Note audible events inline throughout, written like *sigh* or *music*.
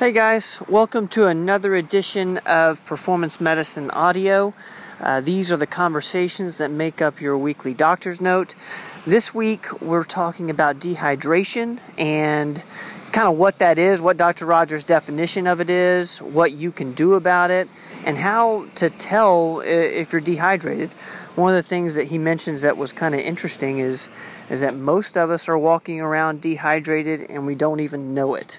Hey guys, welcome to another edition of Performance Medicine Audio. Uh, these are the conversations that make up your weekly doctor's note. This week we're talking about dehydration and kind of what that is, what Dr. Rogers' definition of it is, what you can do about it, and how to tell if you're dehydrated. One of the things that he mentions that was kind of interesting is is that most of us are walking around dehydrated and we don't even know it.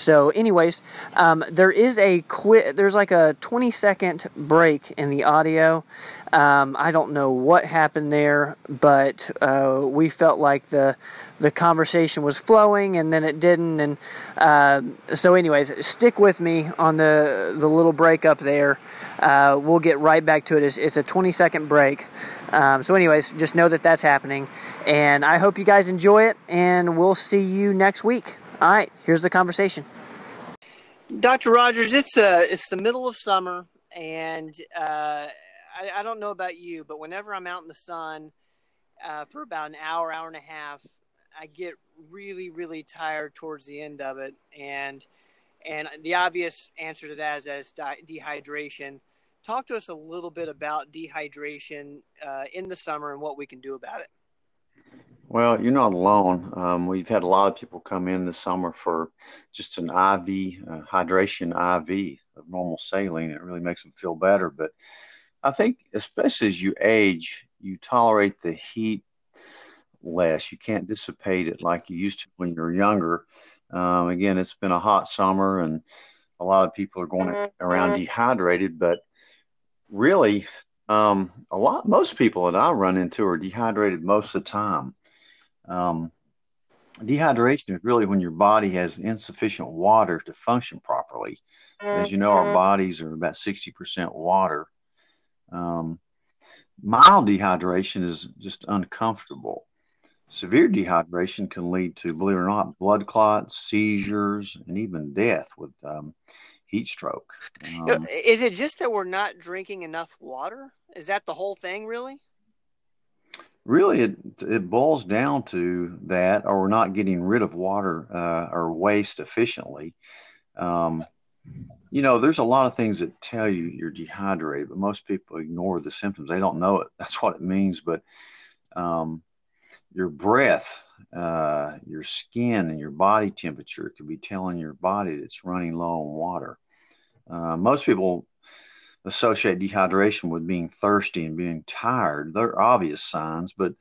So, anyways, um, there is a quick. There's like a 20 second break in the audio. Um, I don't know what happened there, but uh, we felt like the the conversation was flowing, and then it didn't. And uh, so, anyways, stick with me on the the little break up there. Uh, we'll get right back to it. It's, it's a 20 second break. Um, so, anyways, just know that that's happening, and I hope you guys enjoy it. And we'll see you next week. All right, here's the conversation. Dr. Rogers, it's uh, it's the middle of summer, and uh, I, I, don't know about you, but whenever I'm out in the sun uh, for about an hour, hour and a half, I get really, really tired towards the end of it, and and the obvious answer to that is as di- dehydration. Talk to us a little bit about dehydration uh, in the summer and what we can do about it. Well, you're not alone. Um, we've had a lot of people come in this summer for just an IV, uh, hydration IV of normal saline. It really makes them feel better. But I think, especially as you age, you tolerate the heat less. You can't dissipate it like you used to when you were younger. Um, again, it's been a hot summer and a lot of people are going around dehydrated, but really, um, a lot, most people that I run into are dehydrated most of the time. Um, dehydration is really when your body has insufficient water to function properly. As you know, our mm-hmm. bodies are about 60% water. Um, mild dehydration is just uncomfortable. Severe dehydration can lead to, believe it or not, blood clots, seizures, and even death with um, heat stroke. Um, is it just that we're not drinking enough water? Is that the whole thing, really? Really it it boils down to that or not getting rid of water uh, or waste efficiently. Um, you know there's a lot of things that tell you you're dehydrated but most people ignore the symptoms. They don't know it. *laughs* That's what it means. But um, your breath uh, your skin and your body temperature could be telling your body that it's running low on water. Uh, most people associate dehydration with being thirsty and being tired. They're obvious signs, but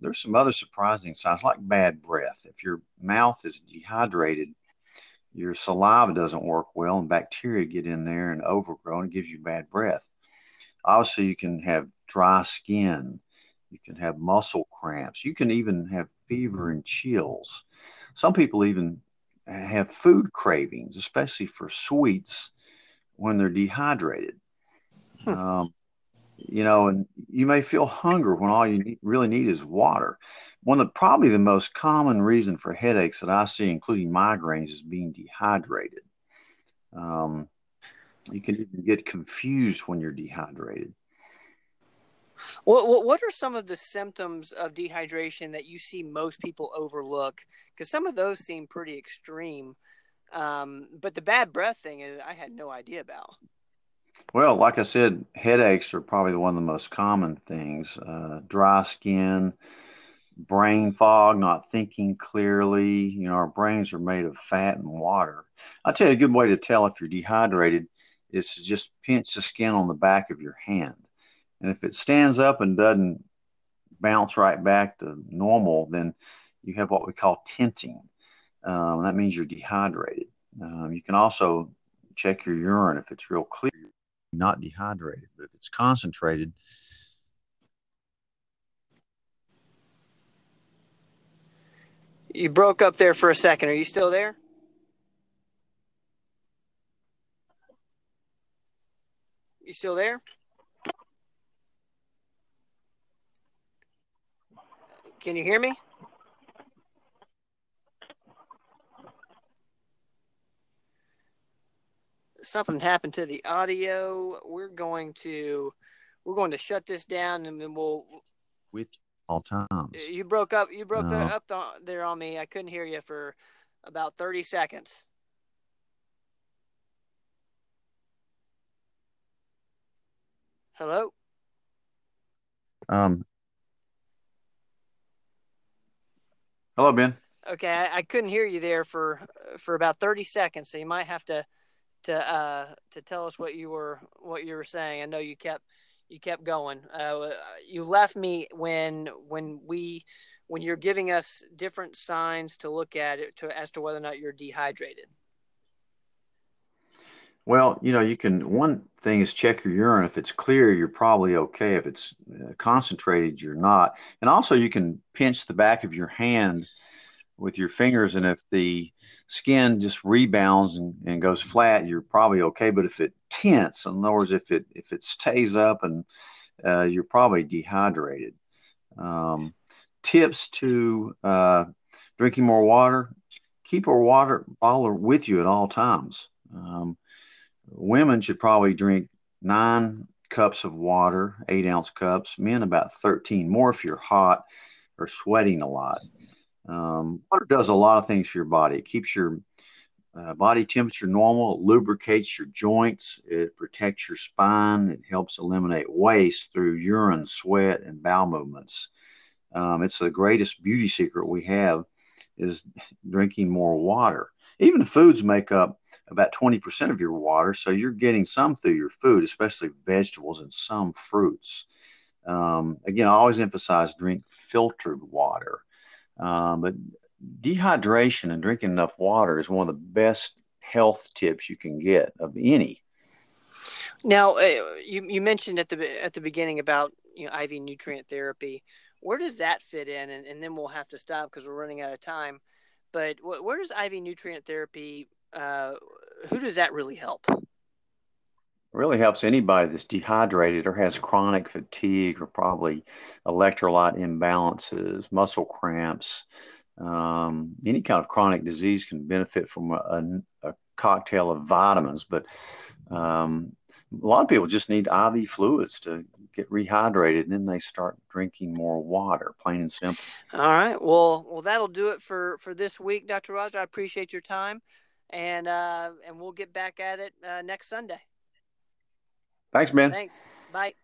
there's some other surprising signs like bad breath. If your mouth is dehydrated, your saliva doesn't work well and bacteria get in there and overgrow and gives you bad breath. Obviously, you can have dry skin. You can have muscle cramps. You can even have fever and chills. Some people even have food cravings, especially for sweets when they're dehydrated. Hmm. Um, you know, and you may feel hunger when all you need, really need is water. One of the, probably the most common reason for headaches that I see, including migraines, is being dehydrated. Um, you can even get confused when you're dehydrated. What, what are some of the symptoms of dehydration that you see most people overlook? Because some of those seem pretty extreme. Um, but the bad breath thing, is, I had no idea about. Well, like I said, headaches are probably one of the most common things. Uh, dry skin, brain fog, not thinking clearly. You know, our brains are made of fat and water. I'll tell you a good way to tell if you're dehydrated is to just pinch the skin on the back of your hand. And if it stands up and doesn't bounce right back to normal, then you have what we call tenting. Um, that means you're dehydrated. Um, you can also check your urine if it's real clear not dehydrated. But if it's concentrated, you broke up there for a second. Are you still there? You still there? Can you hear me? something happened to the audio. We're going to we're going to shut this down, and then we'll with all times. You broke up. You broke no. up there on me. I couldn't hear you for about thirty seconds. Hello. Um. Hello, Ben. Okay, I, I couldn't hear you there for for about thirty seconds, so you might have to to uh, to tell us what you were what you were saying. I know you kept you kept going. Uh, you left me when when we when you're giving us different signs to look at it to as to whether or not you're dehydrated. Well, you know, you can. One thing is check your urine. If it's clear, you're probably okay. If it's uh, concentrated, you're not. And also, you can pinch the back of your hand with your fingers, and if the skin just rebounds and, and goes flat, you're probably okay. But if it tense, in other words, if it if it stays up, and uh, you're probably dehydrated. Um, tips to uh, drinking more water: keep a water bottle with you at all times. Um, women should probably drink nine cups of water, eight ounce cups, men about 13 more if you're hot or sweating a lot. Um, water does a lot of things for your body. It keeps your uh, body temperature normal, it lubricates your joints, it protects your spine, it helps eliminate waste through urine, sweat, and bowel movements. Um, it's the greatest beauty secret we have is drinking more water. Even foods make up about 20% of your water. So you're getting some through your food, especially vegetables and some fruits. Um, again, I always emphasize drink filtered water. Um, but dehydration and drinking enough water is one of the best health tips you can get of any. Now, uh, you, you mentioned at the at the beginning about you know IV nutrient therapy. Where does that fit in? And, and then we'll have to stop because we're running out of time. But where does IV nutrient therapy uh, who does that really help? Really helps anybody that's dehydrated or has chronic fatigue or probably electrolyte imbalances, muscle cramps. Um, any kind of chronic disease can benefit from a, a cocktail of vitamins, but um, a lot of people just need IV fluids to get rehydrated, and then they start drinking more water, plain and simple. All right. Well, well, that'll do it for for this week, Dr. Roger. I appreciate your time and uh, and we'll get back at it uh, next Sunday. Thanks, man. Thanks. Bye.